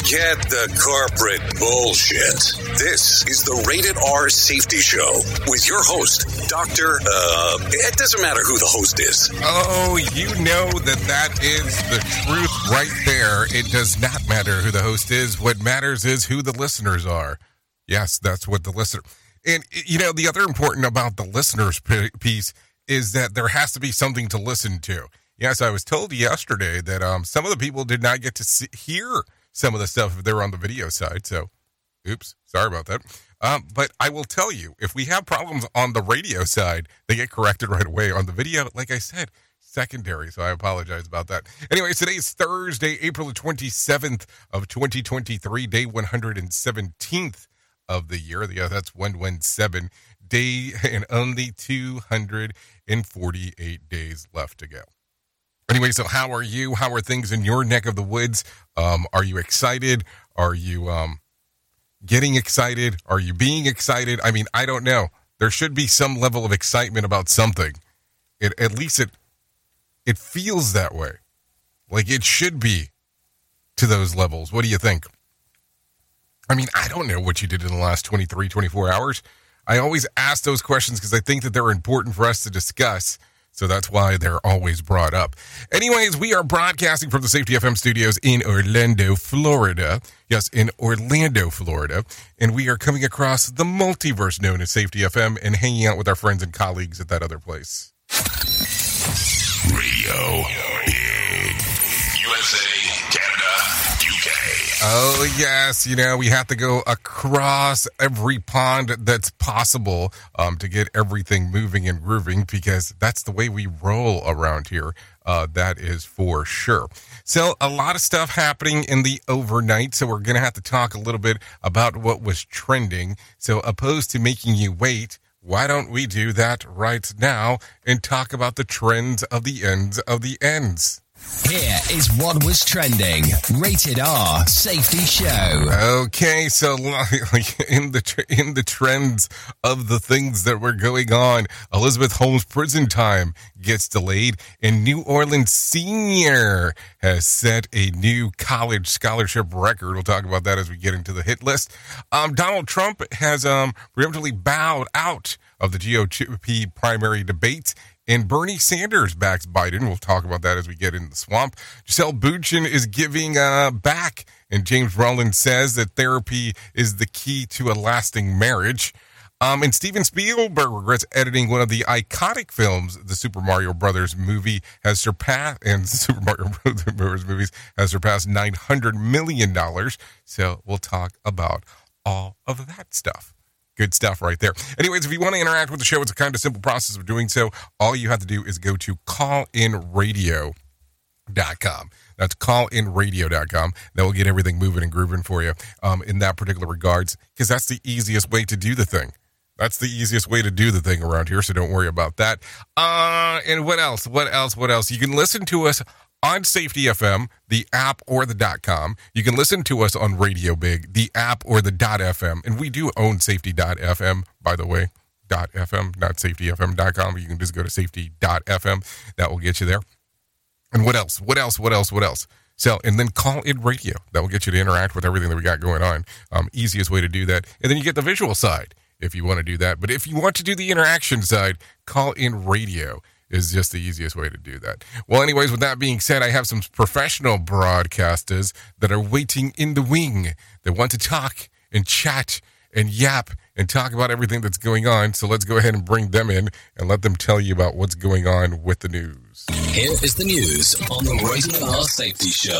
Forget the corporate bullshit. This is the Rated R Safety Show with your host, Dr. Uh, it doesn't matter who the host is. Oh, you know that that is the truth right there. It does not matter who the host is. What matters is who the listeners are. Yes, that's what the listener. And you know, the other important about the listeners piece is that there has to be something to listen to. Yes, I was told yesterday that um, some of the people did not get to see, hear some of the stuff if they're on the video side. So, oops, sorry about that. Um, but I will tell you, if we have problems on the radio side, they get corrected right away. On the video, like I said, secondary. So I apologize about that. Anyway, is Thursday, April the 27th of 2023, day 117th of the year. Yeah, that's 117 day and only 248 days left to go. Anyway, so how are you? How are things in your neck of the woods? Um, are you excited? Are you um, getting excited? Are you being excited? I mean, I don't know. There should be some level of excitement about something. It, at least it it feels that way. Like it should be to those levels. What do you think? I mean, I don't know what you did in the last 23, 24 hours. I always ask those questions because I think that they're important for us to discuss. So that's why they're always brought up. Anyways, we are broadcasting from the Safety FM studios in Orlando, Florida. Yes, in Orlando, Florida. And we are coming across the multiverse known as Safety FM and hanging out with our friends and colleagues at that other place. Radio USA, Oh, yes. You know, we have to go across every pond that's possible um, to get everything moving and grooving because that's the way we roll around here. Uh, that is for sure. So, a lot of stuff happening in the overnight. So, we're going to have to talk a little bit about what was trending. So, opposed to making you wait, why don't we do that right now and talk about the trends of the ends of the ends? Here is what was trending. Rated R Safety Show. Okay, so in the in the trends of the things that were going on, Elizabeth Holmes' prison time gets delayed, and New Orleans Senior has set a new college scholarship record. We'll talk about that as we get into the hit list. Um, Donald Trump has um, preemptively bowed out of the GOP primary debate. And Bernie Sanders backs Biden. We'll talk about that as we get in the swamp. Gisele Bündchen is giving uh, back, and James Rowland says that therapy is the key to a lasting marriage. Um, and Steven Spielberg regrets editing one of the iconic films, the Super Mario Brothers movie has surpassed, and Super Mario Brothers movies has surpassed nine hundred million dollars. So we'll talk about all of that stuff. Good stuff right there. Anyways, if you want to interact with the show, it's a kind of simple process of doing so. All you have to do is go to callinradio.com. That's callinradio.com. That will get everything moving and grooving for you um, in that particular regards, because that's the easiest way to do the thing. That's the easiest way to do the thing around here, so don't worry about that. Uh, and what else? What else? What else? You can listen to us on Safety FM, the app or the dot com. You can listen to us on Radio Big, the app or the dot FM. And we do own Safety dot FM, by the way. FM, not safetyfm.com. You can just go to safety.fm. That will get you there. And what else? What else? What else? What else? So, and then call in radio. That will get you to interact with everything that we got going on. Um, easiest way to do that. And then you get the visual side if you want to do that. But if you want to do the interaction side, call in radio is just the easiest way to do that. Well, anyways, with that being said, I have some professional broadcasters that are waiting in the wing that want to talk and chat and yap and talk about everything that's going on. So let's go ahead and bring them in and let them tell you about what's going on with the news. Here is the news on the Rated R Safety Show.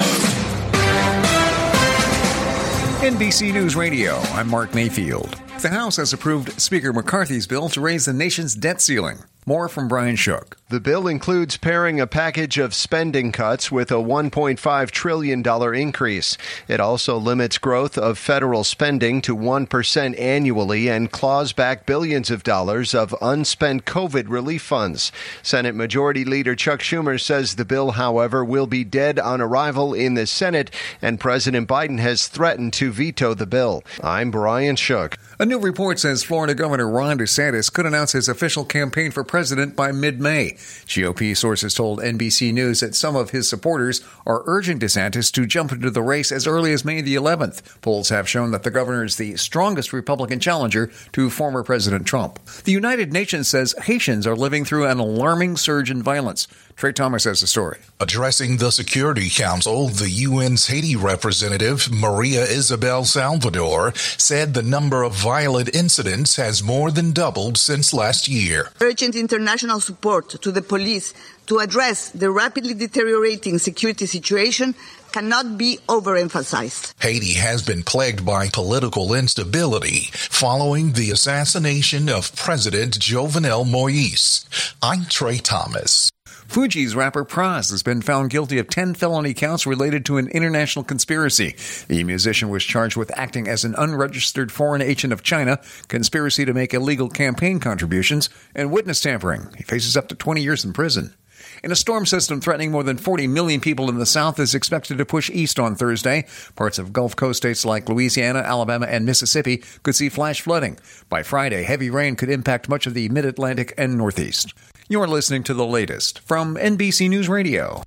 NBC News Radio, I'm Mark Mayfield. The House has approved Speaker McCarthy's bill to raise the nation's debt ceiling. More from Brian Shook. The bill includes pairing a package of spending cuts with a $1.5 trillion increase. It also limits growth of federal spending to 1% annually and claws back billions of dollars of unspent COVID relief funds. Senate Majority Leader Chuck Schumer says the bill, however, will be dead on arrival in the Senate, and President Biden has threatened to veto the bill. I'm Brian Shook. A new report says Florida Governor Ron DeSantis could announce his official campaign for president by mid May. GOP sources told NBC News that some of his supporters are urging DeSantis to jump into the race as early as May the 11th. Polls have shown that the governor is the strongest Republican challenger to former President Trump. The United Nations says Haitians are living through an alarming surge in violence. Trey Thomas has the story. Addressing the Security Council, the UN's Haiti representative, Maria Isabel Salvador, said the number of violent incidents has more than doubled since last year. Urgent international support to the police to address the rapidly deteriorating security situation cannot be overemphasized. Haiti has been plagued by political instability following the assassination of President Jovenel Moise. I'm Trey Thomas. Fugees rapper Pras has been found guilty of 10 felony counts related to an international conspiracy. The musician was charged with acting as an unregistered foreign agent of China, conspiracy to make illegal campaign contributions, and witness tampering. He faces up to 20 years in prison. And a storm system threatening more than 40 million people in the South is expected to push east on Thursday. Parts of Gulf Coast states like Louisiana, Alabama, and Mississippi could see flash flooding. By Friday, heavy rain could impact much of the mid Atlantic and Northeast. You're listening to the latest from NBC News Radio.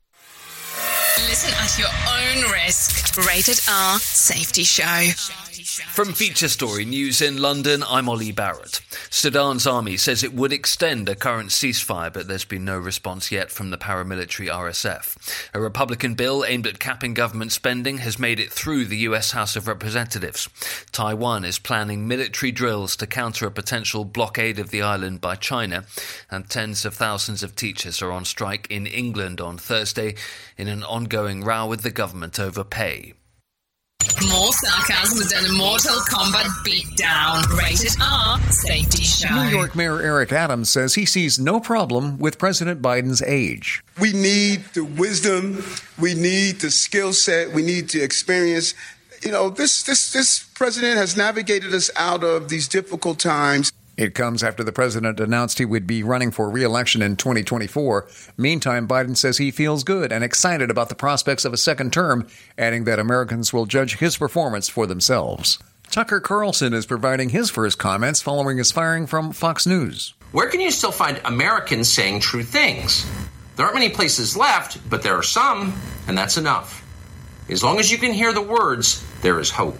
Listen at your own risk. Rated R Safety Show. From Feature Story News in London, I'm Ollie Barrett. Sudan's army says it would extend a current ceasefire, but there's been no response yet from the paramilitary RSF. A Republican bill aimed at capping government spending has made it through the US House of Representatives. Taiwan is planning military drills to counter a potential blockade of the island by China, and tens of thousands of teachers are on strike in England on Thursday in an ongoing row with the government over pay. More sarcasm than a Mortal Kombat beatdown. Rated R Safety Show. New York Mayor Eric Adams says he sees no problem with President Biden's age. We need the wisdom, we need the skill set, we need the experience. You know, this this this president has navigated us out of these difficult times. It comes after the president announced he would be running for re election in 2024. Meantime, Biden says he feels good and excited about the prospects of a second term, adding that Americans will judge his performance for themselves. Tucker Carlson is providing his first comments following his firing from Fox News. Where can you still find Americans saying true things? There aren't many places left, but there are some, and that's enough. As long as you can hear the words, there is hope.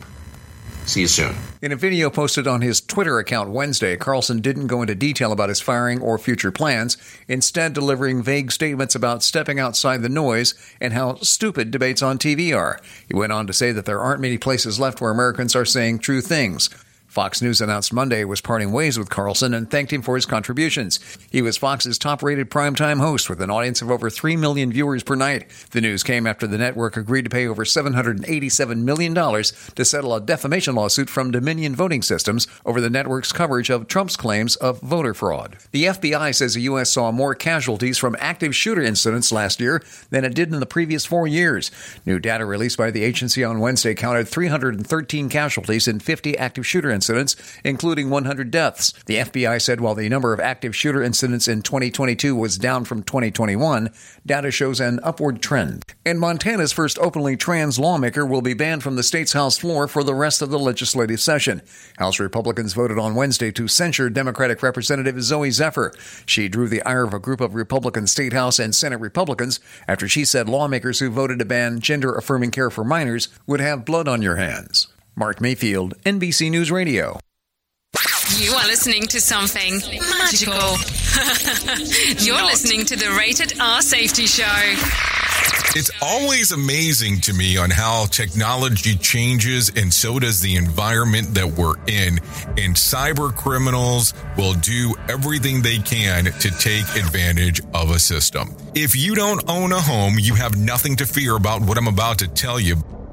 See you soon. In a video posted on his Twitter account Wednesday, Carlson didn't go into detail about his firing or future plans, instead, delivering vague statements about stepping outside the noise and how stupid debates on TV are. He went on to say that there aren't many places left where Americans are saying true things. Fox News announced Monday was parting ways with Carlson and thanked him for his contributions. He was Fox's top rated primetime host with an audience of over 3 million viewers per night. The news came after the network agreed to pay over $787 million to settle a defamation lawsuit from Dominion Voting Systems over the network's coverage of Trump's claims of voter fraud. The FBI says the U.S. saw more casualties from active shooter incidents last year than it did in the previous four years. New data released by the agency on Wednesday counted 313 casualties in 50 active shooter incidents incidents, including 100 deaths. The FBI said while the number of active shooter incidents in 2022 was down from 2021, data shows an upward trend. And Montana's first openly trans lawmaker will be banned from the state's House floor for the rest of the legislative session. House Republicans voted on Wednesday to censure Democratic Representative Zooey Zephyr. She drew the ire of a group of Republican state House and Senate Republicans after she said lawmakers who voted to ban gender affirming care for minors would have blood on your hands. Mark Mayfield, NBC News Radio. You are listening to something magical. You're Not. listening to the Rated R Safety Show. It's always amazing to me on how technology changes and so does the environment that we're in. And cyber criminals will do everything they can to take advantage of a system. If you don't own a home, you have nothing to fear about what I'm about to tell you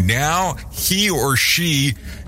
Now he or she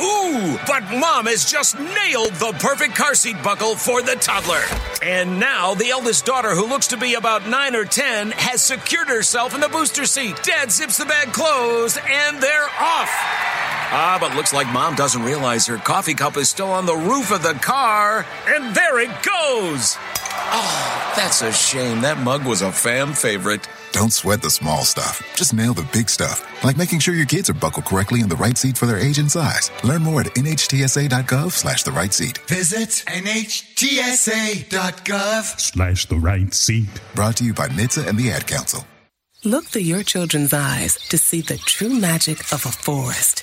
Ooh, but mom has just nailed the perfect car seat buckle for the toddler. And now the eldest daughter, who looks to be about 9 or 10, has secured herself in the booster seat. Dad zips the bag closed, and they're off. Ah, but looks like mom doesn't realize her coffee cup is still on the roof of the car. And there it goes. Oh, that's a shame. That mug was a fam favorite. Don't sweat the small stuff. Just nail the big stuff, like making sure your kids are buckled correctly in the right seat for their age and size. Learn more at nhtsa.gov slash the right seat. Visit nhtsa.gov slash the right seat. Brought to you by NHTSA and the Ad Council. Look through your children's eyes to see the true magic of a forest.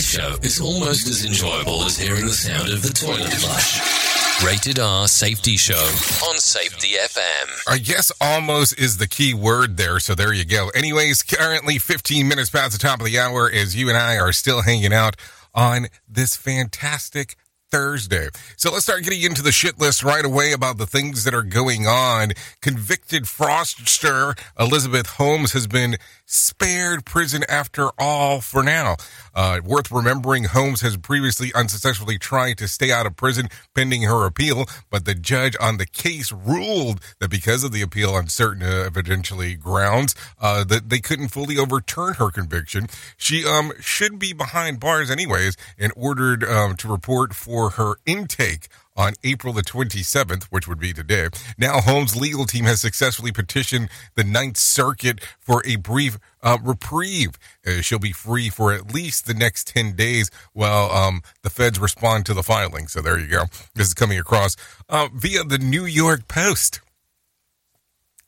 This show is almost as enjoyable as hearing the sound of the toilet flush. Rated R Safety Show on Safety FM. I guess almost is the key word there, so there you go. Anyways, currently 15 minutes past the top of the hour as you and I are still hanging out on this fantastic Thursday. So let's start getting into the shit list right away about the things that are going on. Convicted fraudster Elizabeth Holmes has been spared prison after all for now. Uh, worth remembering, Holmes has previously unsuccessfully tried to stay out of prison pending her appeal, but the judge on the case ruled that because of the appeal on certain uh, evidentially grounds, uh, that they couldn't fully overturn her conviction. She um should be behind bars anyways, and ordered um, to report for her intake on April the 27th, which would be today. Now, Holmes' legal team has successfully petitioned the Ninth Circuit for a brief uh, reprieve. Uh, she'll be free for at least the next 10 days while um, the feds respond to the filing. So there you go. This is coming across uh, via the New York Post.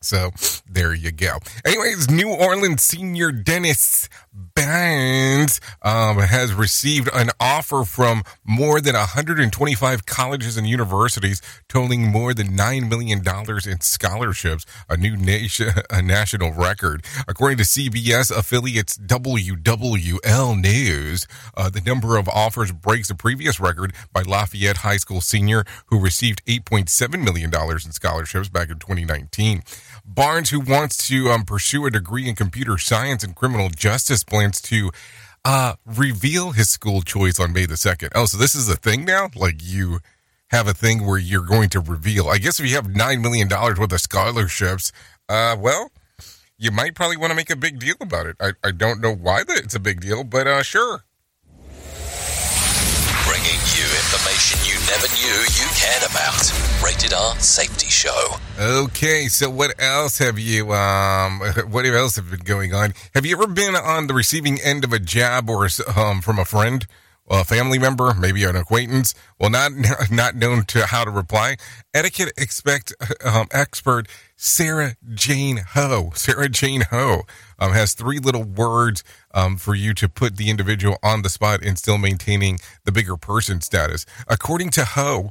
So there you go. Anyways, New Orleans senior Dennis Barnes um, has received an offer from more than 125 colleges and universities, totaling more than $9 million in scholarships, a new nation, a national record. According to CBS affiliates WWL News, uh, the number of offers breaks the previous record by Lafayette High School senior who received $8.7 million in scholarships back in 2019. Barnes, who wants to um, pursue a degree in computer science and criminal justice, plans to uh, reveal his school choice on May the 2nd. Oh, so this is a thing now? Like you have a thing where you're going to reveal. I guess if you have $9 million worth of scholarships, uh, well, you might probably want to make a big deal about it. I, I don't know why that it's a big deal, but uh, sure. Information you never knew you cared about. Rated R Safety Show. Okay, so what else have you um what else have been going on? Have you ever been on the receiving end of a jab or um from a friend? A family member, maybe an acquaintance, well, not not known to how to reply. Etiquette expect um, expert Sarah Jane Ho. Sarah Jane Ho um, has three little words um, for you to put the individual on the spot and still maintaining the bigger person status. According to Ho,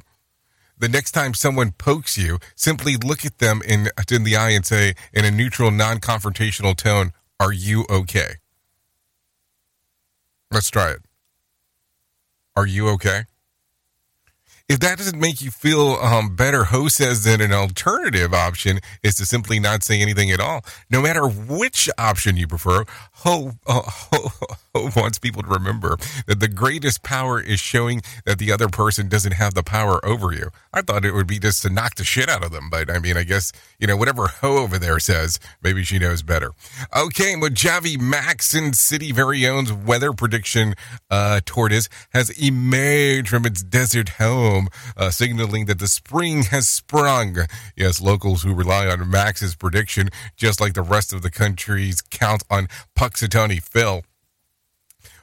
the next time someone pokes you, simply look at them in in the eye and say, in a neutral, non-confrontational tone, "Are you okay?" Let's try it. Are you okay? If that doesn't make you feel um, better, Ho says that an alternative option is to simply not say anything at all. No matter which option you prefer, Ho, uh, Ho, Ho wants people to remember that the greatest power is showing that the other person doesn't have the power over you. I thought it would be just to knock the shit out of them, but I mean, I guess, you know, whatever Ho over there says, maybe she knows better. Okay, Mojave Maxon City very own weather prediction uh, tortoise has emerged from its desert home, uh, signaling that the spring has sprung. Yes, locals who rely on Max's prediction, just like the rest of the country's count on Punxsutawney Phil,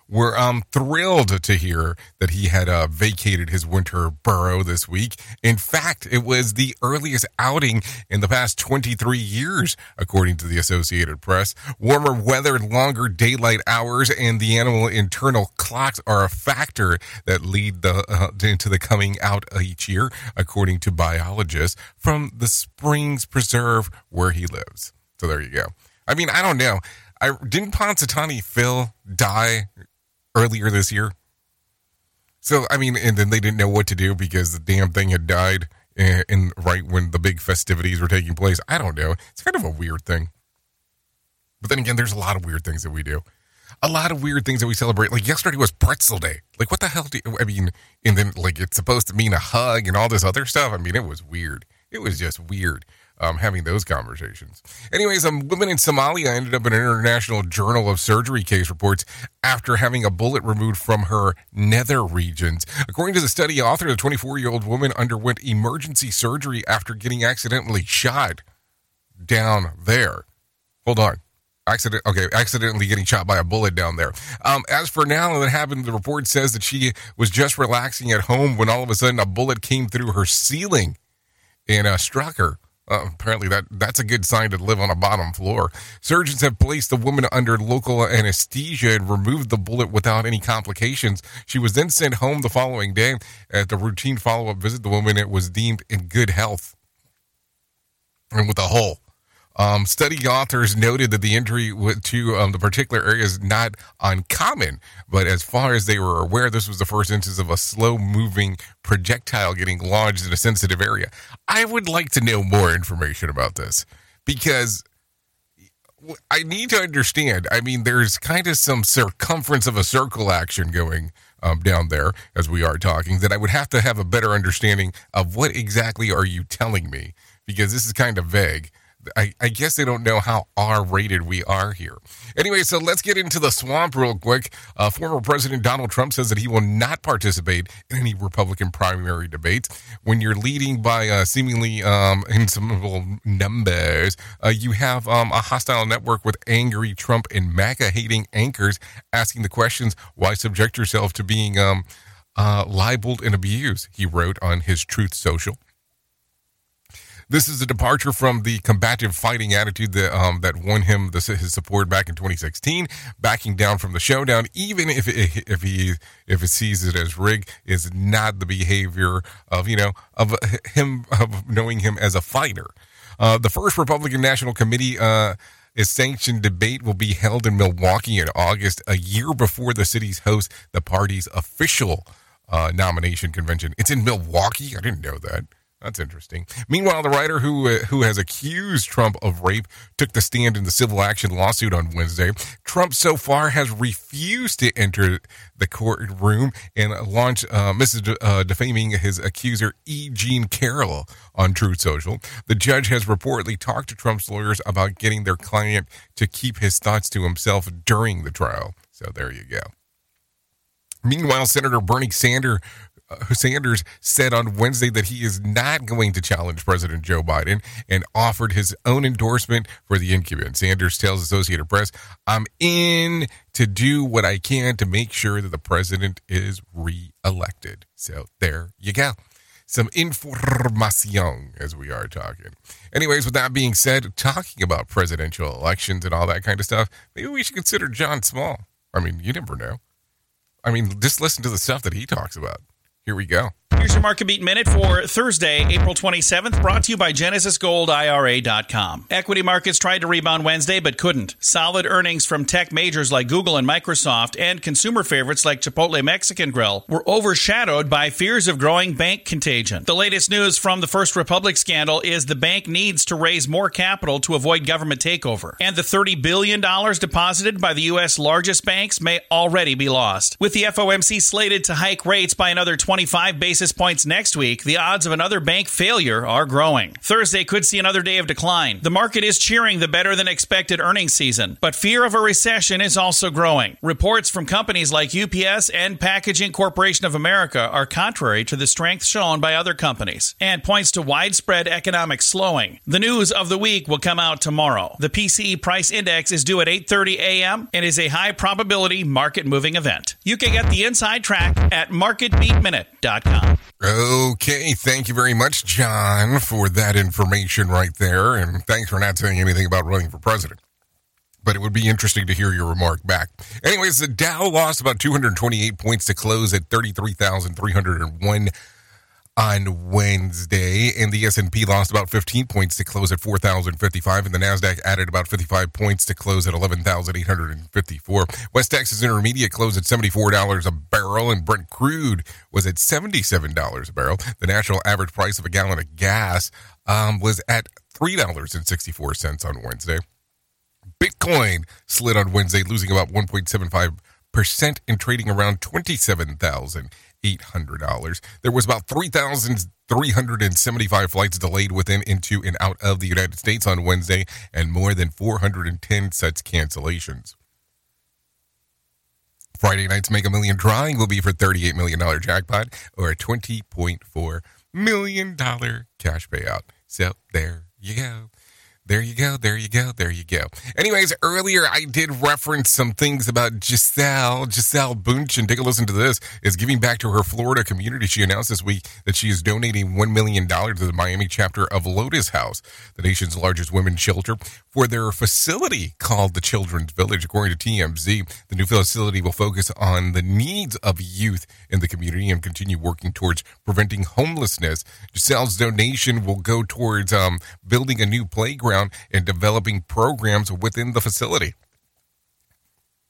we're um, thrilled to hear that he had uh, vacated his winter burrow this week. In fact, it was the earliest outing in the past 23 years, according to the Associated Press. Warmer weather, longer daylight hours, and the animal internal clocks are a factor that lead the, uh, into the coming out each year, according to biologists from the Springs Preserve where he lives. So there you go. I mean, I don't know. I didn't Punxsutawney Phil die earlier this year. So I mean, and then they didn't know what to do because the damn thing had died in right when the big festivities were taking place. I don't know. It's kind of a weird thing. But then again, there's a lot of weird things that we do. A lot of weird things that we celebrate. Like yesterday was pretzel day. Like what the hell do you, I mean? And then like it's supposed to mean a hug and all this other stuff. I mean, it was weird. It was just weird. Um, having those conversations. Anyways, a woman in Somalia ended up in an International Journal of Surgery case reports after having a bullet removed from her nether regions. According to the study author, the 24 year old woman underwent emergency surgery after getting accidentally shot down there. Hold on. Accident, okay, accidentally getting shot by a bullet down there. Um, as for now, that happened. The report says that she was just relaxing at home when all of a sudden a bullet came through her ceiling and uh, struck her. Uh, apparently, that that's a good sign to live on a bottom floor. Surgeons have placed the woman under local anesthesia and removed the bullet without any complications. She was then sent home the following day. At the routine follow-up visit, the woman was deemed in good health and with a hole. Um, study authors noted that the injury to um, the particular area is not uncommon, but as far as they were aware, this was the first instance of a slow moving projectile getting lodged in a sensitive area. I would like to know more information about this because I need to understand. I mean, there's kind of some circumference of a circle action going um, down there as we are talking that I would have to have a better understanding of what exactly are you telling me because this is kind of vague. I, I, guess they don't know how R rated we are here. Anyway, so let's get into the swamp real quick. Uh, former President Donald Trump says that he will not participate in any Republican primary debates. When you're leading by uh, seemingly um, insuperable numbers, uh, you have um, a hostile network with angry Trump and MAGA hating anchors asking the questions why subject yourself to being um, uh, libeled and abused, he wrote on his Truth Social. This is a departure from the combative fighting attitude that um, that won him the, his support back in 2016. Backing down from the showdown, even if if he if it sees it as rig, is not the behavior of you know of him of knowing him as a fighter. Uh, the first Republican National Committee. Uh, a sanctioned debate will be held in Milwaukee in August, a year before the city's host the party's official uh, nomination convention. It's in Milwaukee. I didn't know that. That's interesting. Meanwhile, the writer who uh, who has accused Trump of rape took the stand in the civil action lawsuit on Wednesday. Trump so far has refused to enter the courtroom and launch uh, Mrs. Uh, defaming his accuser E. Jean Carroll on Truth Social. The judge has reportedly talked to Trump's lawyers about getting their client to keep his thoughts to himself during the trial. So there you go. Meanwhile, Senator Bernie Sanders Uh, Sanders said on Wednesday that he is not going to challenge President Joe Biden and offered his own endorsement for the incumbent. Sanders tells Associated Press, I'm in to do what I can to make sure that the president is reelected. So there you go. Some information as we are talking. Anyways, with that being said, talking about presidential elections and all that kind of stuff, maybe we should consider John Small. I mean, you never know. I mean, just listen to the stuff that he talks about. Here we go. Here's your market beat minute for Thursday, April 27th, brought to you by GenesisGoldIRA.com. Equity markets tried to rebound Wednesday but couldn't. Solid earnings from tech majors like Google and Microsoft and consumer favorites like Chipotle Mexican Grill were overshadowed by fears of growing bank contagion. The latest news from the First Republic scandal is the bank needs to raise more capital to avoid government takeover. And the $30 billion deposited by the U.S. largest banks may already be lost. With the FOMC slated to hike rates by another 25 basis points next week, the odds of another bank failure are growing. Thursday could see another day of decline. The market is cheering the better than expected earnings season, but fear of a recession is also growing. Reports from companies like UPS and Packaging Corporation of America are contrary to the strength shown by other companies and points to widespread economic slowing. The news of the week will come out tomorrow. The PCE price index is due at 8:30 a.m. and is a high probability market moving event. You can get the inside track at Okay, thank you very much, John, for that information right there. And thanks for not saying anything about running for president. But it would be interesting to hear your remark back. Anyways, the Dow lost about 228 points to close at 33,301 on Wednesday, and the S&P lost about 15 points to close at 4,055, and the Nasdaq added about 55 points to close at 11,854. West Texas Intermediate closed at $74 a barrel, and Brent crude was at $77 a barrel. The national average price of a gallon of gas um, was at $3.64 on Wednesday. Bitcoin slid on Wednesday, losing about 1.75 percent and trading around 27,000. $800. There was about 3,375 flights delayed within, into, and out of the United States on Wednesday, and more than 410 such cancellations. Friday night's Mega Million drawing will be for $38 million jackpot or a $20.4 million cash payout. So there you go. There you go. There you go. There you go. Anyways, earlier I did reference some things about Giselle. Gisele Bündchen, take a listen to this, is giving back to her Florida community. She announced this week that she is donating $1 million to the Miami chapter of Lotus House, the nation's largest women's shelter, for their facility called the Children's Village. According to TMZ, the new facility will focus on the needs of youth in the community and continue working towards preventing homelessness. Gisele's donation will go towards um, building a new playground and developing programs within the facility.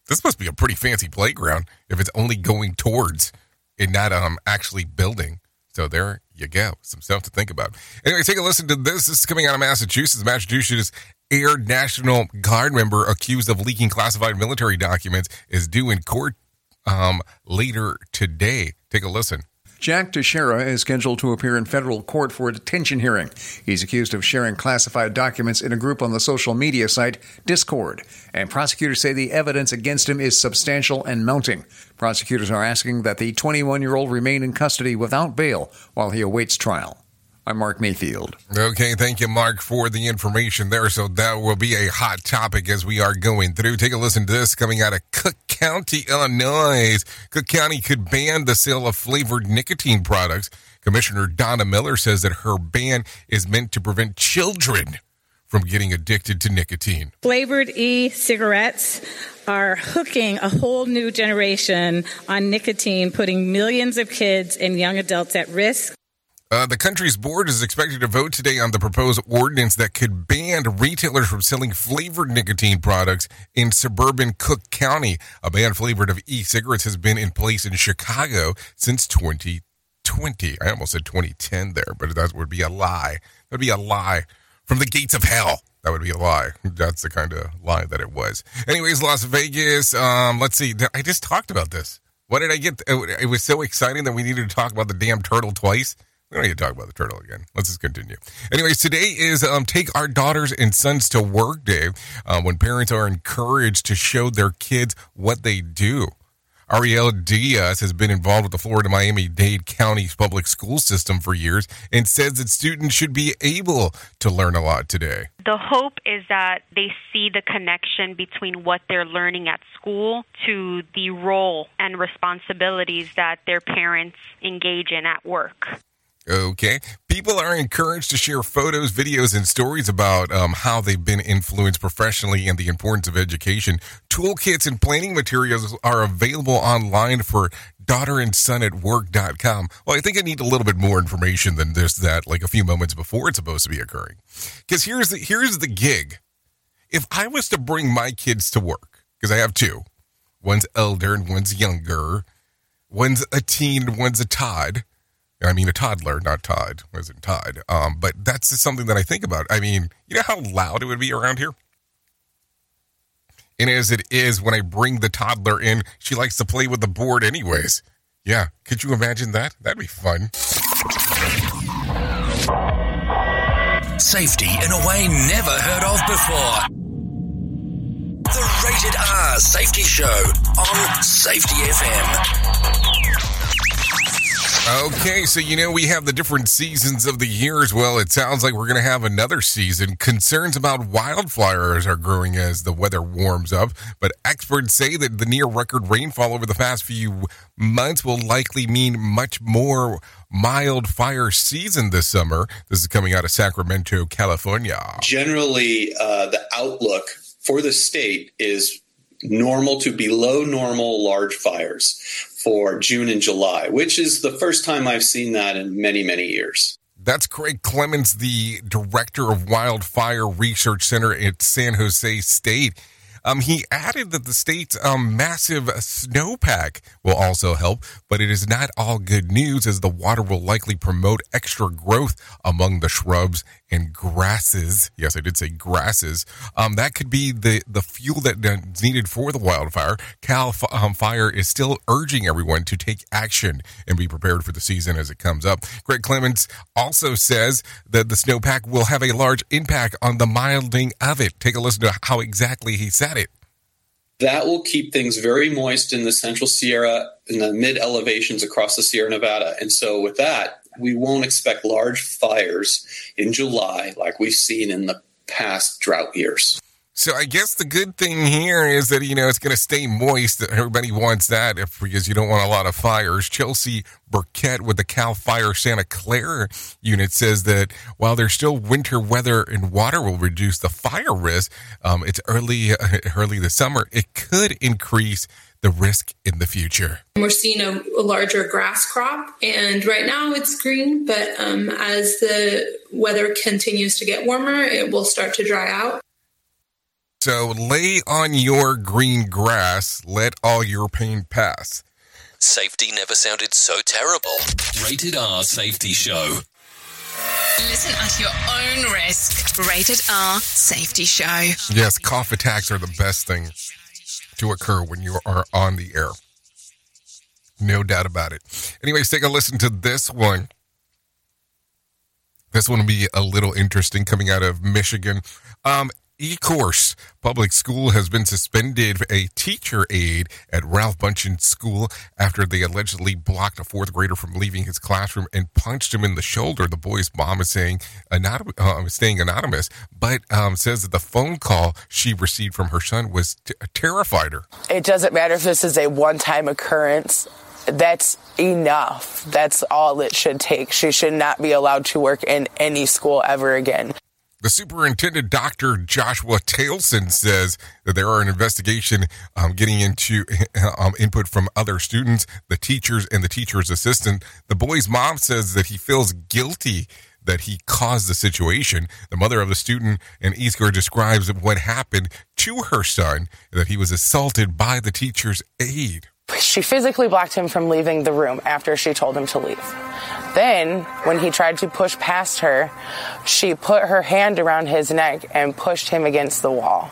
This must be a pretty fancy playground if it's only going towards and not um actually building. So there you go. Some stuff to think about. Anyway, take a listen to this. This is coming out of Massachusetts. Massachusetts Air National Guard member accused of leaking classified military documents is due in court um, later today. Take a listen. Jack Teixeira is scheduled to appear in federal court for a detention hearing. He's accused of sharing classified documents in a group on the social media site Discord, and prosecutors say the evidence against him is substantial and mounting. Prosecutors are asking that the 21 year old remain in custody without bail while he awaits trial. I'm Mark Mayfield. Okay, thank you, Mark, for the information there. So that will be a hot topic as we are going through. Take a listen to this coming out of Cook County, Illinois. Cook County could ban the sale of flavored nicotine products. Commissioner Donna Miller says that her ban is meant to prevent children from getting addicted to nicotine. Flavored e cigarettes are hooking a whole new generation on nicotine, putting millions of kids and young adults at risk. Uh, the country's board is expected to vote today on the proposed ordinance that could ban retailers from selling flavored nicotine products in suburban Cook County. A ban flavored of e-cigarettes has been in place in Chicago since 2020. I almost said 2010 there, but that would be a lie. That would be a lie from the gates of hell. That would be a lie. That's the kind of lie that it was. Anyways, Las Vegas. Um, let's see. I just talked about this. What did I get? It was so exciting that we needed to talk about the damn turtle twice. We don't need to talk about the turtle again. Let's just continue. Anyways, today is um, Take Our Daughters and Sons to Work Day uh, when parents are encouraged to show their kids what they do. Ariel Diaz has been involved with the Florida Miami Dade County public school system for years and says that students should be able to learn a lot today. The hope is that they see the connection between what they're learning at school to the role and responsibilities that their parents engage in at work. Okay. People are encouraged to share photos, videos, and stories about um, how they've been influenced professionally and the importance of education. Toolkits and planning materials are available online for daughterandson@work.com. Well, I think I need a little bit more information than this that like a few moments before it's supposed to be occurring. Cuz here's the here's the gig. If I was to bring my kids to work, because I have two. One's elder and one's younger. One's a teen and one's a Todd I mean, a toddler, not Todd, wasn't Todd. Um, but that's just something that I think about. I mean, you know how loud it would be around here? And as it is, when I bring the toddler in, she likes to play with the board anyways. Yeah, could you imagine that? That'd be fun. Safety in a way never heard of before. The Rated R Safety Show on Safety FM. Okay, so you know we have the different seasons of the year as well. It sounds like we're going to have another season. Concerns about wildfires are growing as the weather warms up, but experts say that the near record rainfall over the past few months will likely mean much more mild fire season this summer. This is coming out of Sacramento, California. Generally, uh, the outlook for the state is normal to below normal large fires for June and July, which is the first time I've seen that in many, many years. That's Craig Clements, the director of Wildfire Research Center at San Jose State. Um, he added that the state's um, massive snowpack will also help, but it is not all good news as the water will likely promote extra growth among the shrubs and grasses. Yes, I did say grasses. Um, that could be the, the fuel that is needed for the wildfire. Cal um, Fire is still urging everyone to take action and be prepared for the season as it comes up. Greg Clements also says that the snowpack will have a large impact on the milding of it. Take a listen to how exactly he said it. That will keep things very moist in the central Sierra and the mid elevations across the Sierra Nevada. And so, with that, we won't expect large fires in July like we've seen in the past drought years. So I guess the good thing here is that you know it's going to stay moist. Everybody wants that if, because you don't want a lot of fires. Chelsea Burkett with the Cal Fire Santa Clara unit says that while there's still winter weather and water will reduce the fire risk, um, it's early early this summer. It could increase the risk in the future. We're seeing a, a larger grass crop, and right now it's green, but um, as the weather continues to get warmer, it will start to dry out. So lay on your green grass, let all your pain pass. Safety never sounded so terrible. Rated R Safety Show. Listen at your own risk. Rated R Safety Show. Yes, cough attacks are the best thing to occur when you are on the air. No doubt about it. Anyways, take a listen to this one. This one will be a little interesting coming out of Michigan. Um, Ecorse Public School has been suspended a teacher aide at Ralph Bunche School after they allegedly blocked a fourth grader from leaving his classroom and punched him in the shoulder. The boy's mom is saying anonymous, uh, staying anonymous, but um, says that the phone call she received from her son was t- terrified her. It doesn't matter if this is a one-time occurrence. That's enough. That's all it should take. She should not be allowed to work in any school ever again. The superintendent, Dr. Joshua Tailson, says that there are an investigation um, getting into um, input from other students, the teachers, and the teacher's assistant. The boy's mom says that he feels guilty that he caused the situation. The mother of the student in Eastgard describes what happened to her son, that he was assaulted by the teacher's aide. She physically blocked him from leaving the room after she told him to leave. Then, when he tried to push past her, she put her hand around his neck and pushed him against the wall.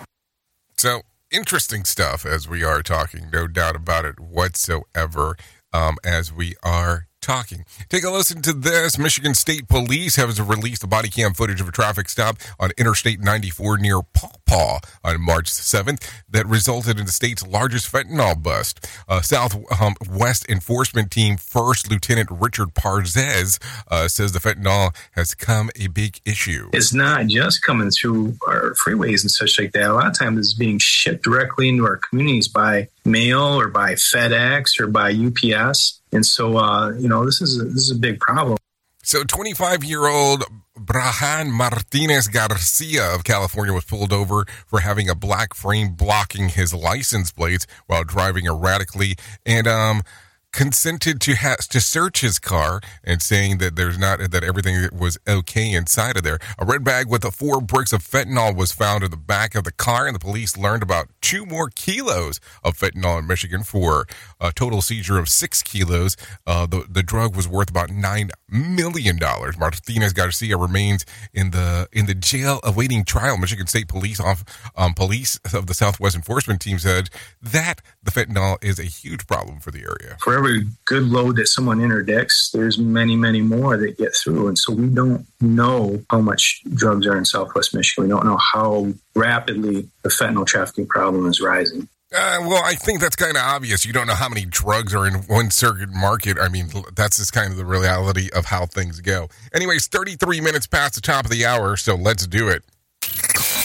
So, interesting stuff as we are talking, no doubt about it whatsoever, um, as we are talking. Take a listen to this. Michigan State Police has released the body cam footage of a traffic stop on Interstate 94 near Paw Paw on March 7th that resulted in the state's largest fentanyl bust. Uh, Southwest um, Enforcement Team First Lieutenant Richard Parzez uh, says the fentanyl has come a big issue. It's not just coming through our freeways and such like that. A lot of times it's being shipped directly into our communities by mail or by FedEx or by UPS. And so, uh, you know, this is a, this is a big problem. So, 25 year old Brahan Martinez Garcia of California was pulled over for having a black frame blocking his license plates while driving erratically. And, um, consented to ha- to search his car and saying that there's not that everything was okay inside of there. A red bag with the four bricks of fentanyl was found in the back of the car, and the police learned about two more kilos of fentanyl in Michigan for a total seizure of six kilos. Uh, the the drug was worth about nine million dollars. Martinez Garcia remains in the in the jail awaiting trial. Michigan State Police off um, police of the Southwest Enforcement Team said that the fentanyl is a huge problem for the area. For every good load that someone interdicts, there's many, many more that get through. And so we don't know how much drugs are in Southwest Michigan. We don't know how rapidly the fentanyl trafficking problem is rising. Uh, well, I think that's kind of obvious. You don't know how many drugs are in one circuit market. I mean, that's just kind of the reality of how things go. Anyways, 33 minutes past the top of the hour, so let's do it.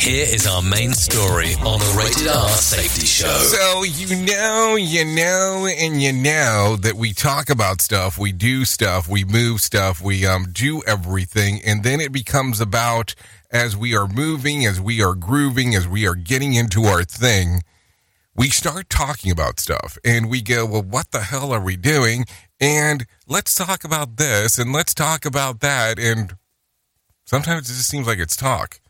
Here is our main story on the Rated R Safety Show. So, you know, you know, and you know that we talk about stuff, we do stuff, we move stuff, we um, do everything, and then it becomes about as we are moving, as we are grooving, as we are getting into our thing, we start talking about stuff and we go, well, what the hell are we doing? And let's talk about this and let's talk about that. And sometimes it just seems like it's talk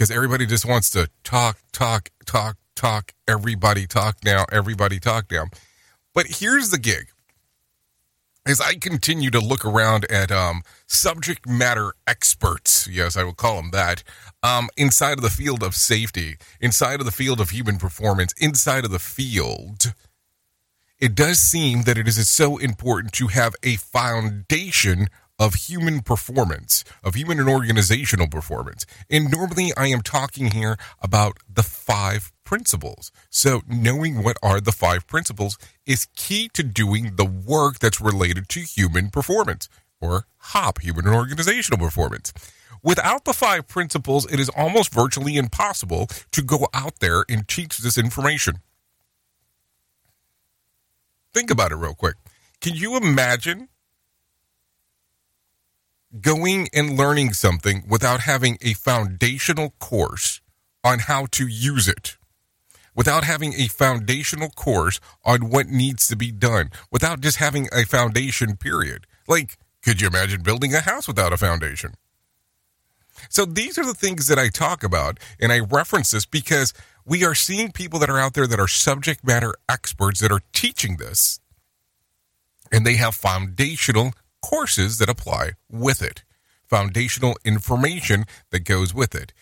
because everybody just wants to talk, talk, talk, talk, everybody talk now, everybody talk now. But here's the gig. As I continue to look around at um, subject matter experts, yes, I will call them that, um, inside of the field of safety, inside of the field of human performance, inside of the field, it does seem that it is so important to have a foundation of human performance, of human and organizational performance. And normally I am talking here about the five principles. So knowing what are the five principles is key to doing the work that's related to human performance or HOP, human and organizational performance. Without the five principles, it is almost virtually impossible to go out there and teach this information. Think about it real quick. Can you imagine going and learning something without having a foundational course on how to use it? Without having a foundational course on what needs to be done, without just having a foundation, period. Like, could you imagine building a house without a foundation? So these are the things that I talk about, and I reference this because we are seeing people that are out there that are subject matter experts that are teaching this, and they have foundational courses that apply with it, foundational information that goes with it.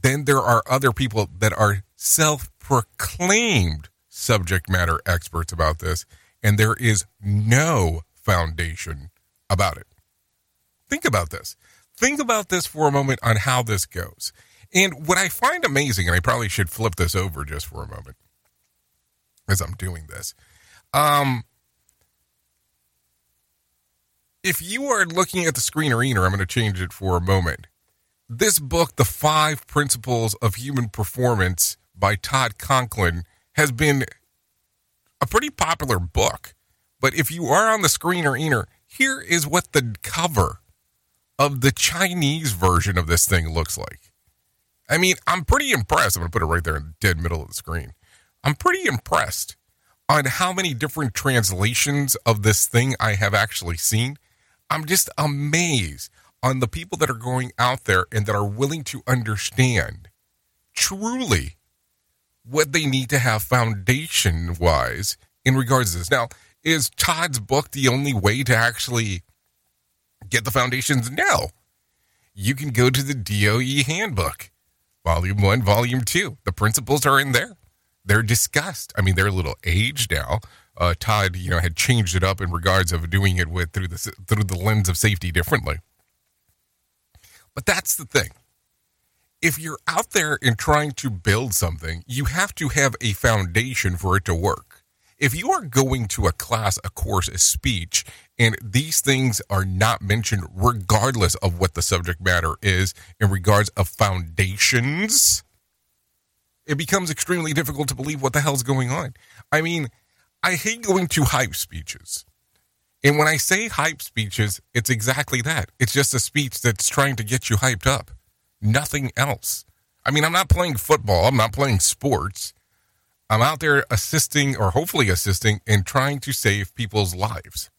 Then there are other people that are self proclaimed subject matter experts about this, and there is no foundation about it. Think about this. Think about this for a moment on how this goes. And what I find amazing, and I probably should flip this over just for a moment as I'm doing this. Um, if you are looking at the screen arena, I'm going to change it for a moment. This book, The Five Principles of Human Performance by Todd Conklin, has been a pretty popular book. But if you are on the screen arena, here is what the cover of the Chinese version of this thing looks like. I mean, I'm pretty impressed. I'm going to put it right there in the dead middle of the screen. I'm pretty impressed on how many different translations of this thing I have actually seen. I'm just amazed on the people that are going out there and that are willing to understand truly what they need to have foundation wise in regards to this. Now, is Todd's book the only way to actually get the foundations? No. You can go to the DOE handbook, volume one, volume two. The principles are in there. They're discussed. I mean, they're a little aged now. Uh, Todd, you know, had changed it up in regards of doing it with through the through the lens of safety differently. But that's the thing. If you're out there and trying to build something, you have to have a foundation for it to work. If you are going to a class, a course, a speech, and these things are not mentioned, regardless of what the subject matter is, in regards of foundations, it becomes extremely difficult to believe what the hell's going on. I mean, I hate going to hype speeches. And when I say hype speeches, it's exactly that. It's just a speech that's trying to get you hyped up. Nothing else. I mean, I'm not playing football, I'm not playing sports. I'm out there assisting or hopefully assisting in trying to save people's lives.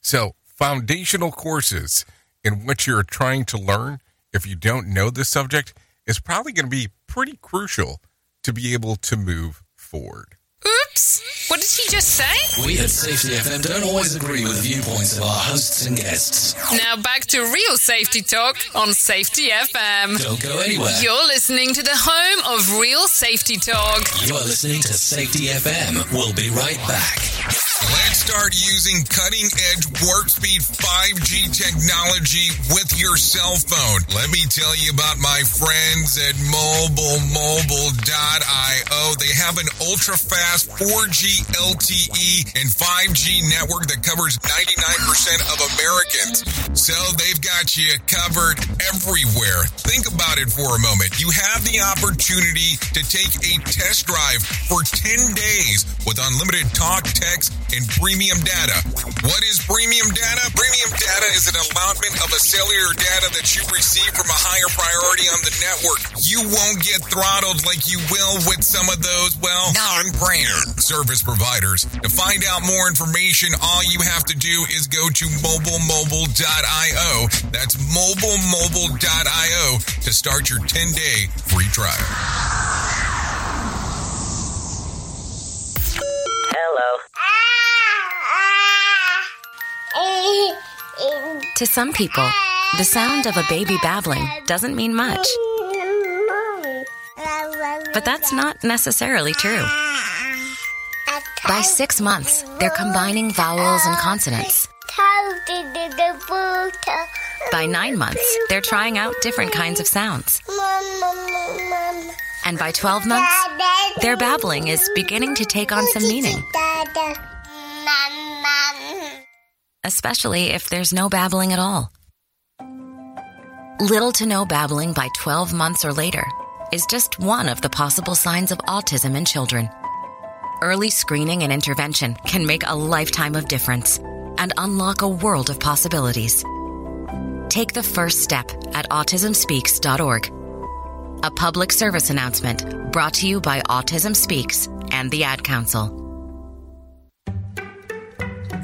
So, foundational courses in what you're trying to learn, if you don't know this subject, is probably going to be pretty crucial to be able to move forward. Oops! What did he just say? We at Safety FM don't always agree with viewpoints of our hosts and guests. Now back to real safety talk on Safety FM. Don't go anywhere. You're listening to the home of real safety talk. You're listening to Safety FM. We'll be right back. Let's start using cutting edge warp speed 5G technology with your cell phone. Let me tell you about my friends at mobilemobile.io. They have an ultra fast 4G LTE and 5G network that covers 99% of Americans. So they've got you covered everywhere. Think about it for a moment. You have the opportunity to take a test drive for 10 days with unlimited talk, text, and premium data. What is premium data? Premium data is an allotment of a cellular data that you receive from a higher priority on the network. You won't get throttled like you will with some of those, well, Iron service providers. To find out more information, all you have to do is go to mobilemobile.io. That's mobilemobile.io to start your 10 day free trial. Hello. To some people, the sound of a baby babbling doesn't mean much. But that's not necessarily true. By six months, they're combining vowels and consonants. By nine months, they're trying out different kinds of sounds. And by 12 months, their babbling is beginning to take on some meaning. Especially if there's no babbling at all. Little to no babbling by 12 months or later is just one of the possible signs of autism in children. Early screening and intervention can make a lifetime of difference and unlock a world of possibilities. Take the first step at autismspeaks.org. A public service announcement brought to you by Autism Speaks and the Ad Council.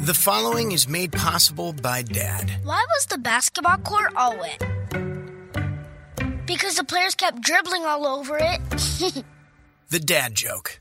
The following is made possible by Dad. Why was the basketball court all wet? Because the players kept dribbling all over it. The dad joke.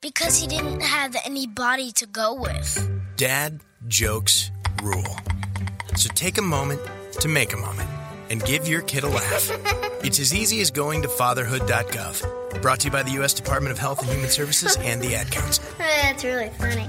Because he didn't have anybody to go with. Dad jokes rule. So take a moment to make a moment and give your kid a laugh. It's as easy as going to fatherhood.gov. Brought to you by the U.S. Department of Health and Human Services and the Ad Council. That's really funny.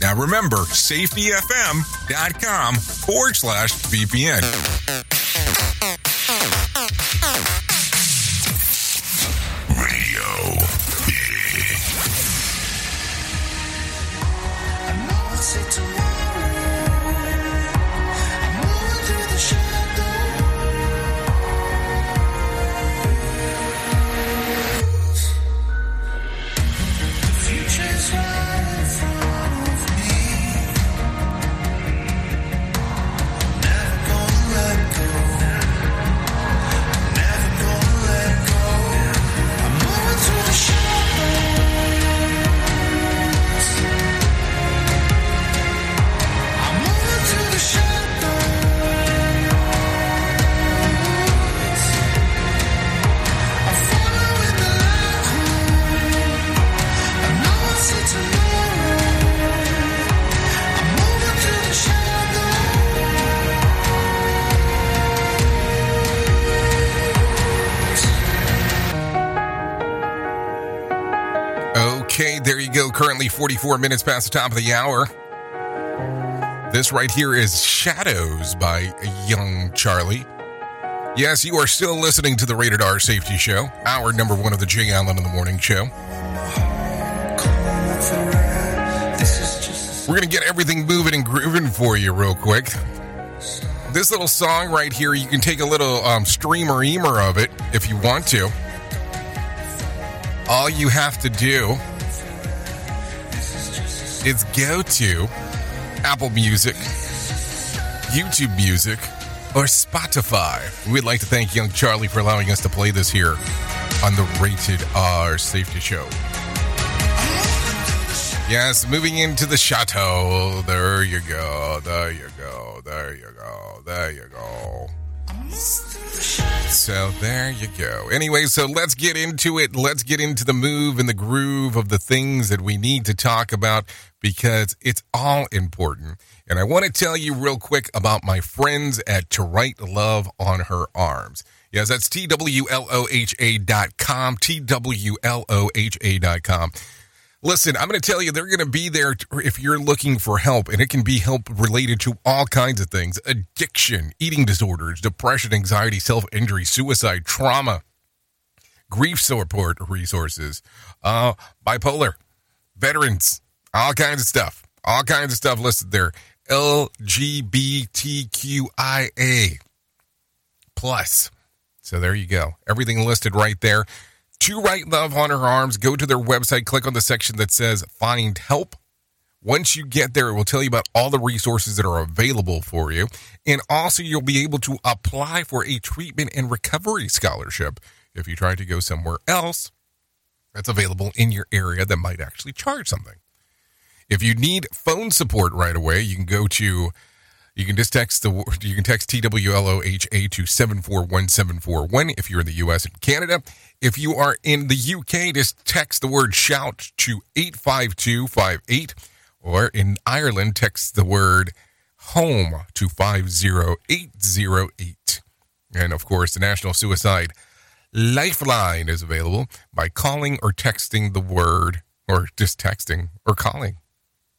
Now remember, safetyfm.com forward slash VPN. 44 minutes past the top of the hour. This right here is Shadows by Young Charlie. Yes, you are still listening to the Rated R Safety Show, hour number one of the Jay Allen in the Morning Show. We're going to get everything moving and grooving for you real quick. This little song right here, you can take a little um, streamer eamer of it if you want to. All you have to do is go to Apple Music, YouTube Music, or Spotify. We'd like to thank Young Charlie for allowing us to play this here on the Rated R Safety Show. Yes, moving into the chateau. There you go. There you go. There you go. There you go. So there you go. Anyway, so let's get into it. Let's get into the move and the groove of the things that we need to talk about because it's all important. And I want to tell you real quick about my friends at To Write Love on Her Arms. Yes, that's T W L O H A dot com. T W L O H A dot com. Listen, I'm going to tell you, they're going to be there if you're looking for help, and it can be help related to all kinds of things addiction, eating disorders, depression, anxiety, self injury, suicide, trauma, grief support resources, uh, bipolar, veterans, all kinds of stuff. All kinds of stuff listed there. LGBTQIA plus. So there you go. Everything listed right there. To Write Love on Her Arms, go to their website, click on the section that says Find Help. Once you get there, it will tell you about all the resources that are available for you. And also, you'll be able to apply for a treatment and recovery scholarship if you try to go somewhere else that's available in your area that might actually charge something. If you need phone support right away, you can go to you can just text the you can text TWLOHA to 741741 if you're in the US and Canada. If you are in the UK, just text the word shout to 85258 or in Ireland text the word home to 50808. And of course, the National Suicide Lifeline is available by calling or texting the word or just texting or calling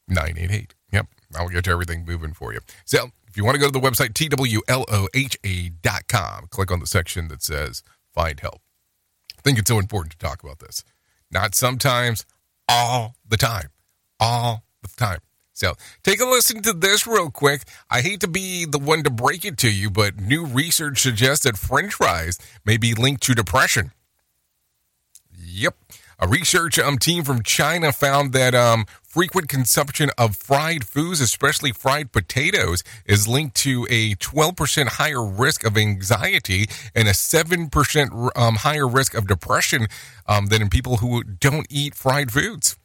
988. Yep, I'll get everything moving for you. So if you want to go to the website, twloha.com, click on the section that says find help. Think it's so important to talk about this. Not sometimes, all the time. All the time. So take a listen to this real quick. I hate to be the one to break it to you, but new research suggests that french fries may be linked to depression. Yep. A research um, team from China found that um, frequent consumption of fried foods, especially fried potatoes, is linked to a 12% higher risk of anxiety and a 7% um, higher risk of depression um, than in people who don't eat fried foods.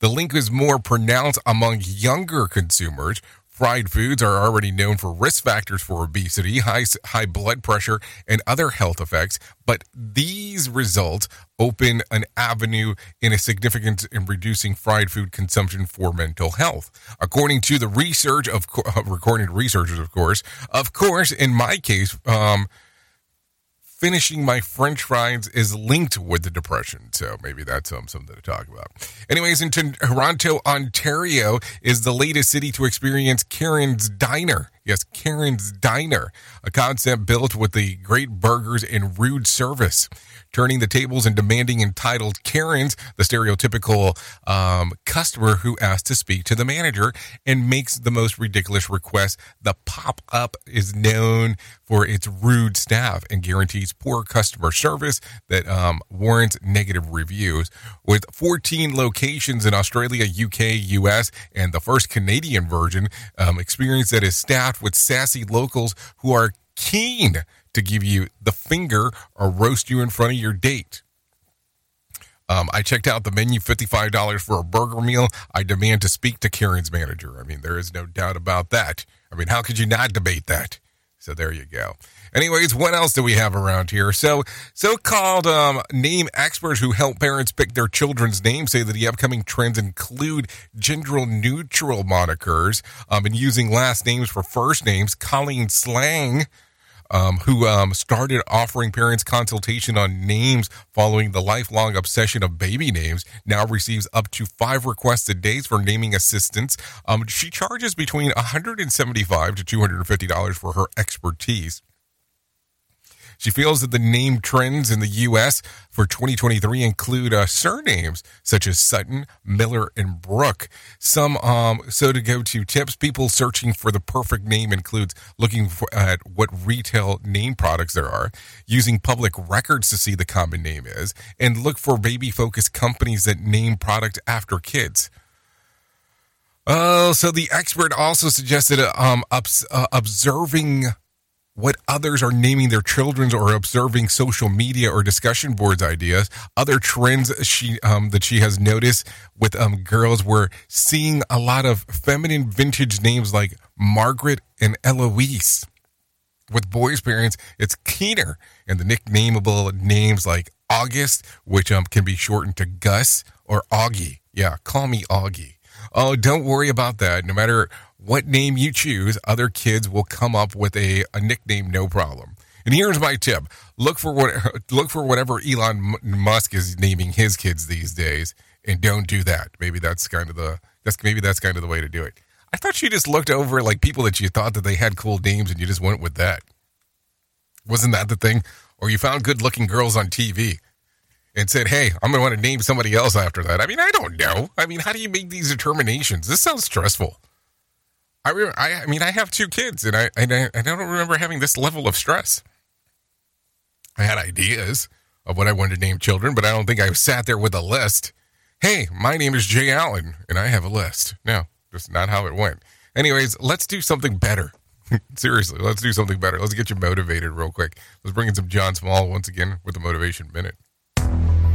The link is more pronounced among younger consumers. Fried foods are already known for risk factors for obesity, high, high blood pressure, and other health effects, but these results open an avenue in a significance in reducing fried food consumption for mental health. According to the research of, according to researchers, of course, of course, in my case, um, finishing my french fries is linked with the depression. So maybe that's um, something to talk about. Anyways, in Toronto, Ontario is the latest city to experience Karen's Diner. Yes, Karen's Diner, a concept built with the great burgers and rude service turning the tables and demanding entitled Karens, the stereotypical um, customer who asks to speak to the manager and makes the most ridiculous requests. The pop up is known for its rude staff and guarantees poor customer service that um, warrants negative reviews. With 14 locations in Australia, UK, US, and the first Canadian version, um, experience that is staffed with sassy locals who are keen to give you the finger or roast you in front of your date. Um, I checked out the menu, $55 for a burger meal. I demand to speak to Karen's manager. I mean, there is no doubt about that. I mean, how could you not debate that? So there you go. Anyways, what else do we have around here? So, so-called um, name experts who help parents pick their children's names say that the upcoming trends include gender-neutral monikers um, and using last names for first names. Colleen Slagen um, who um, started offering parents consultation on names following the lifelong obsession of baby names, now receives up to five requests a day for naming assistance. Um, she charges between 175 to $250 for her expertise. She feels that the name trends in the U.S. for 2023 include uh, surnames such as Sutton, Miller, and Brooke. Some, um, so to go to tips, people searching for the perfect name includes looking for, at what retail name products there are, using public records to see the common name is, and look for baby focused companies that name product after kids. Oh, so the expert also suggested um, ups, uh, observing what others are naming their children's or observing social media or discussion boards ideas. Other trends she um, that she has noticed with um, girls were seeing a lot of feminine vintage names like Margaret and Eloise. With boys' parents, it's Keener, and the nicknameable names like August, which um, can be shortened to Gus or Augie. Yeah, call me Augie. Oh, don't worry about that. No matter what name you choose, other kids will come up with a, a nickname no problem. And here's my tip: look for what look for whatever Elon Musk is naming his kids these days, and don't do that. Maybe that's kind of the that's maybe that's kind of the way to do it. I thought you just looked over like people that you thought that they had cool names, and you just went with that. Wasn't that the thing? Or you found good-looking girls on TV and said, "Hey, I'm going to want to name somebody else after that." I mean, I don't know. I mean, how do you make these determinations? This sounds stressful. I, I, I mean, I have two kids, and I, and I, I don't remember having this level of stress. I had ideas of what I wanted to name children, but I don't think I sat there with a list. Hey, my name is Jay Allen, and I have a list. No, that's not how it went. Anyways, let's do something better. Seriously, let's do something better. Let's get you motivated real quick. Let's bring in some John Small once again with the Motivation Minute.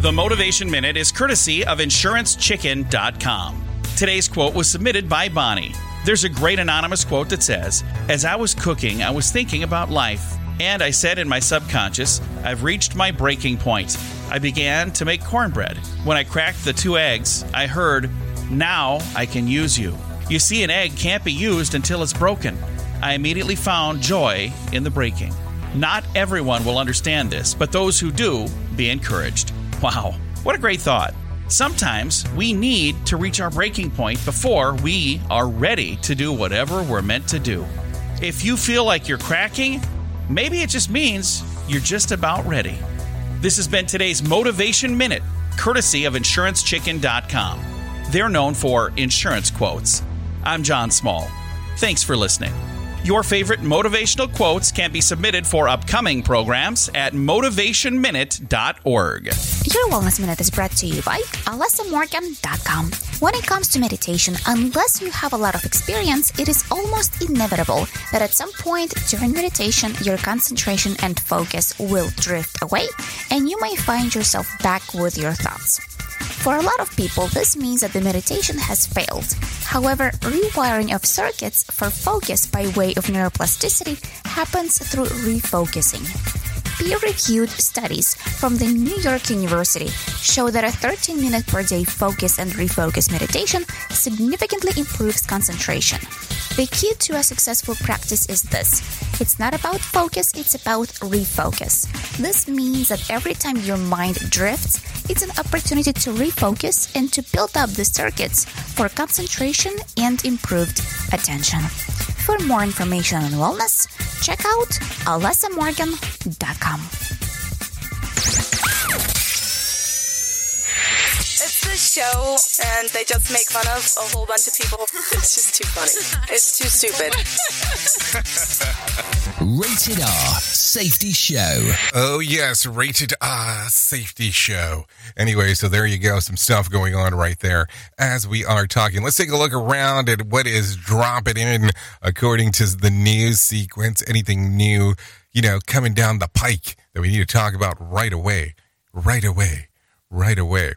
The Motivation Minute is courtesy of InsuranceChicken.com. Today's quote was submitted by Bonnie. There's a great anonymous quote that says, As I was cooking, I was thinking about life. And I said in my subconscious, I've reached my breaking point. I began to make cornbread. When I cracked the two eggs, I heard, Now I can use you. You see, an egg can't be used until it's broken. I immediately found joy in the breaking. Not everyone will understand this, but those who do, be encouraged. Wow, what a great thought. Sometimes we need to reach our breaking point before we are ready to do whatever we're meant to do. If you feel like you're cracking, maybe it just means you're just about ready. This has been today's Motivation Minute, courtesy of InsuranceChicken.com. They're known for insurance quotes. I'm John Small. Thanks for listening. Your favorite motivational quotes can be submitted for upcoming programs at motivationminute.org. Your Wellness Minute is brought to you by AlessaMorgan.com. When it comes to meditation, unless you have a lot of experience, it is almost inevitable that at some point during meditation, your concentration and focus will drift away, and you may find yourself back with your thoughts. For a lot of people, this means that the meditation has failed. However, rewiring of circuits for focus by way of neuroplasticity happens through refocusing. Peer reviewed studies from the New York University show that a 13 minute per day focus and refocus meditation significantly improves concentration. The key to a successful practice is this it's not about focus, it's about refocus. This means that every time your mind drifts, it's an opportunity to refocus and to build up the circuits for concentration and improved attention. For more information on wellness, check out alessamorgan.com. It's the show, and they just make fun of a whole bunch of people. It's just too funny. It's too stupid. Rated R Safety Show. Oh, yes, rated R safety show. Anyway, so there you go. Some stuff going on right there as we are talking. Let's take a look around at what is dropping in according to the news sequence. Anything new, you know, coming down the pike that we need to talk about right away. Right away. Right away.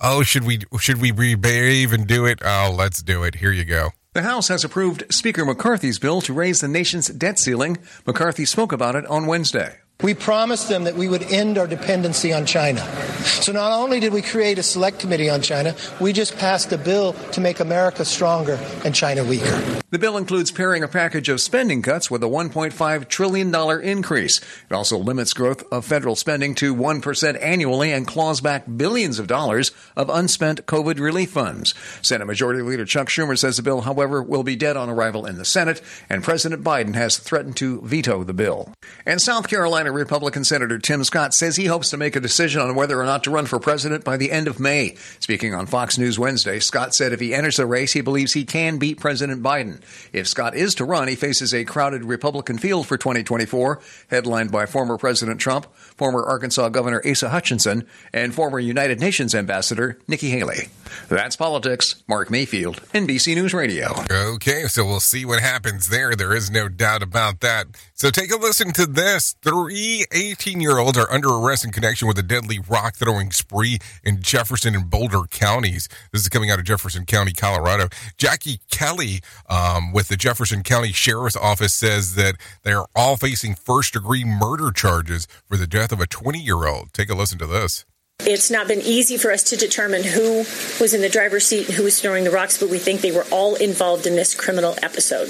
Oh, should we should we be brave and do it? Oh, let's do it. Here you go. The House has approved Speaker McCarthy's bill to raise the nation's debt ceiling. McCarthy spoke about it on Wednesday. We promised them that we would end our dependency on China. So not only did we create a select committee on China, we just passed a bill to make America stronger and China weaker. The bill includes pairing a package of spending cuts with a $1.5 trillion increase. It also limits growth of federal spending to 1% annually and claws back billions of dollars of unspent COVID relief funds. Senate Majority Leader Chuck Schumer says the bill, however, will be dead on arrival in the Senate, and President Biden has threatened to veto the bill. And South Carolina Republican Senator Tim Scott says he hopes to make a decision on whether or not to run for president by the end of May. Speaking on Fox News Wednesday, Scott said if he enters the race, he believes he can beat President Biden. If Scott is to run, he faces a crowded Republican field for 2024, headlined by former President Trump, former Arkansas Governor Asa Hutchinson, and former United Nations Ambassador Nikki Haley. That's politics. Mark Mayfield, NBC News Radio. Okay, so we'll see what happens there. There is no doubt about that. So take a listen to this. Three 18 year olds are under arrest in connection with a deadly rock throwing spree in Jefferson and Boulder counties. This is coming out of Jefferson County, Colorado. Jackie Kelly um, with the Jefferson County Sheriff's Office says that they are all facing first degree murder charges for the death of a 20 year old. Take a listen to this. It's not been easy for us to determine who was in the driver's seat and who was throwing the rocks, but we think they were all involved in this criminal episode,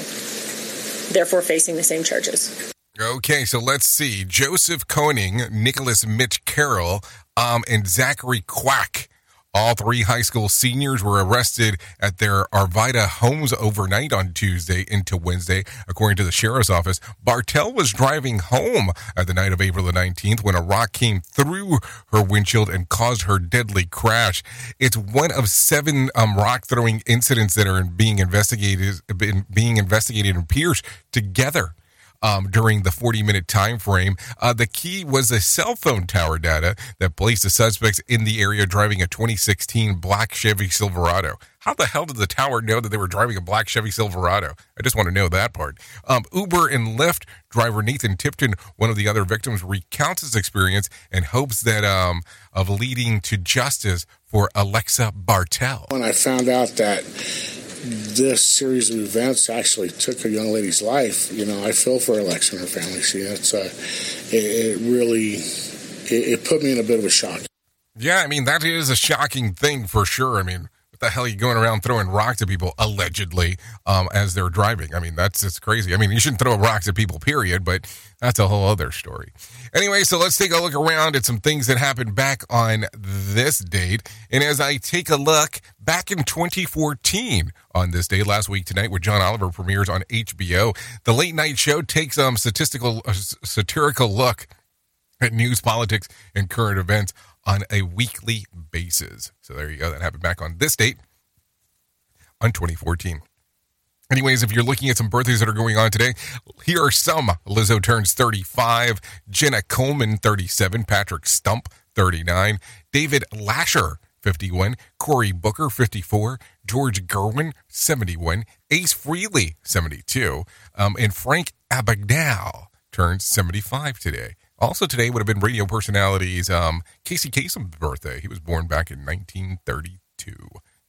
therefore facing the same charges. Okay, so let's see. Joseph Koenig, Nicholas Mitch Carroll, um, and Zachary Kwak. All three high school seniors were arrested at their Arvada homes overnight on Tuesday into Wednesday, according to the sheriff's office. Bartell was driving home at the night of April the 19th when a rock came through her windshield and caused her deadly crash. It's one of seven um, rock throwing incidents that are being investigated, being investigated in Pierce together um, during the 40 minute time frame. Uh, the key was a cell phone tower data that placed the suspects in the area driving a 2016 black Chevy Silverado. How the hell did the tower know that they were driving a black Chevy Silverado? I just want to know that part. Um, Uber and Lyft driver Nathan Tipton, one of the other victims, recounts his experience and hopes that um, of leading to justice for Alexa Bartell. When I found out that this series of events actually took a young lady's life, you know, I feel for Alexa and her family. See, that's uh, it, it really it, it put me in a bit of a shock. Yeah, I mean that is a shocking thing for sure. I mean, what the hell are you going around throwing rocks at people allegedly um, as they're driving? I mean, that's just crazy. I mean, you shouldn't throw rocks at people, period. But that's a whole other story. Anyway, so let's take a look around at some things that happened back on this date. And as I take a look back in 2014 on this day, last week tonight, where John Oliver premieres on HBO, the late night show takes a um, statistical, uh, satirical look at news, politics, and current events on a weekly basis. So there you go. That happened back on this date on 2014. Anyways, if you're looking at some birthdays that are going on today, here are some. Lizzo turns 35, Jenna Coleman 37, Patrick Stump 39, David Lascher 51, Cory Booker 54, George Gervin 71, Ace Frehley 72, um, and Frank Abagnale turns 75 today. Also today would have been radio personalities um, Casey Kasem's birthday. He was born back in 1932.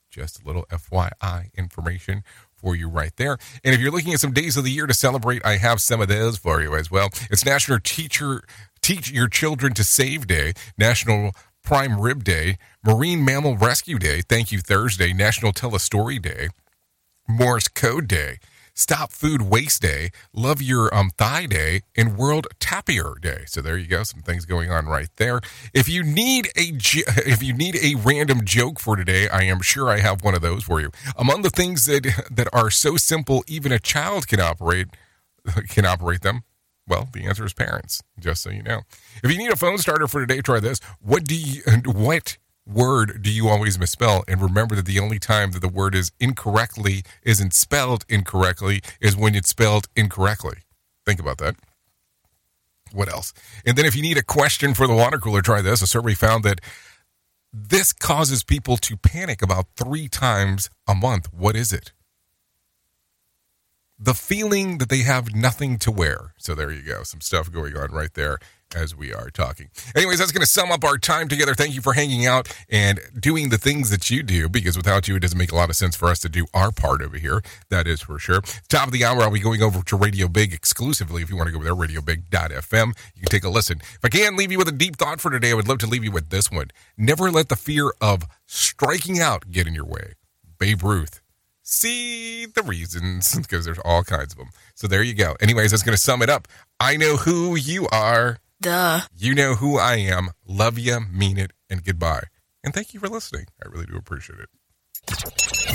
Just a little FYI information for you right there. And if you're looking at some days of the year to celebrate, I have some of those for you as well. It's National Teacher Teach Your Children to Save Day, National Prime Rib Day, Marine Mammal Rescue Day, Thank You Thursday, National Tell a Story Day, Morse Code Day, Stop Food Waste Day, Love Your um, Thigh Day, and World Tapir Day. So there you go, some things going on right there. If you need a if you need a random joke for today, I am sure I have one of those for you. Among the things that that are so simple, even a child can operate can operate them. Well, the answer is parents. Just so you know. If you need a phone starter for today, try this. What do you what word do you always misspell? And remember that the only time that the word is incorrectly isn't spelled incorrectly is when it's spelled incorrectly. Think about that. What else? And then if you need a question for the water cooler, try this. A survey found that this causes people to panic about three times a month. What is it? The feeling that they have nothing to wear. So there you go. Some stuff going on right there as we are talking. Anyways, that's going to sum up our time together. Thank you for hanging out and doing the things that you do because without you, it doesn't make a lot of sense for us to do our part over here. That is for sure. Top of the hour, I'll be going over to Radio Big exclusively. If you want to go there, radiobig.fm, you can take a listen. If I can leave you with a deep thought for today, I would love to leave you with this one. Never let the fear of striking out get in your way. Babe Ruth. See the reasons because there's all kinds of them. So there you go. Anyways, that's going to sum it up. I know who you are. Duh. You know who I am. Love you, mean it, and goodbye. And thank you for listening. I really do appreciate it.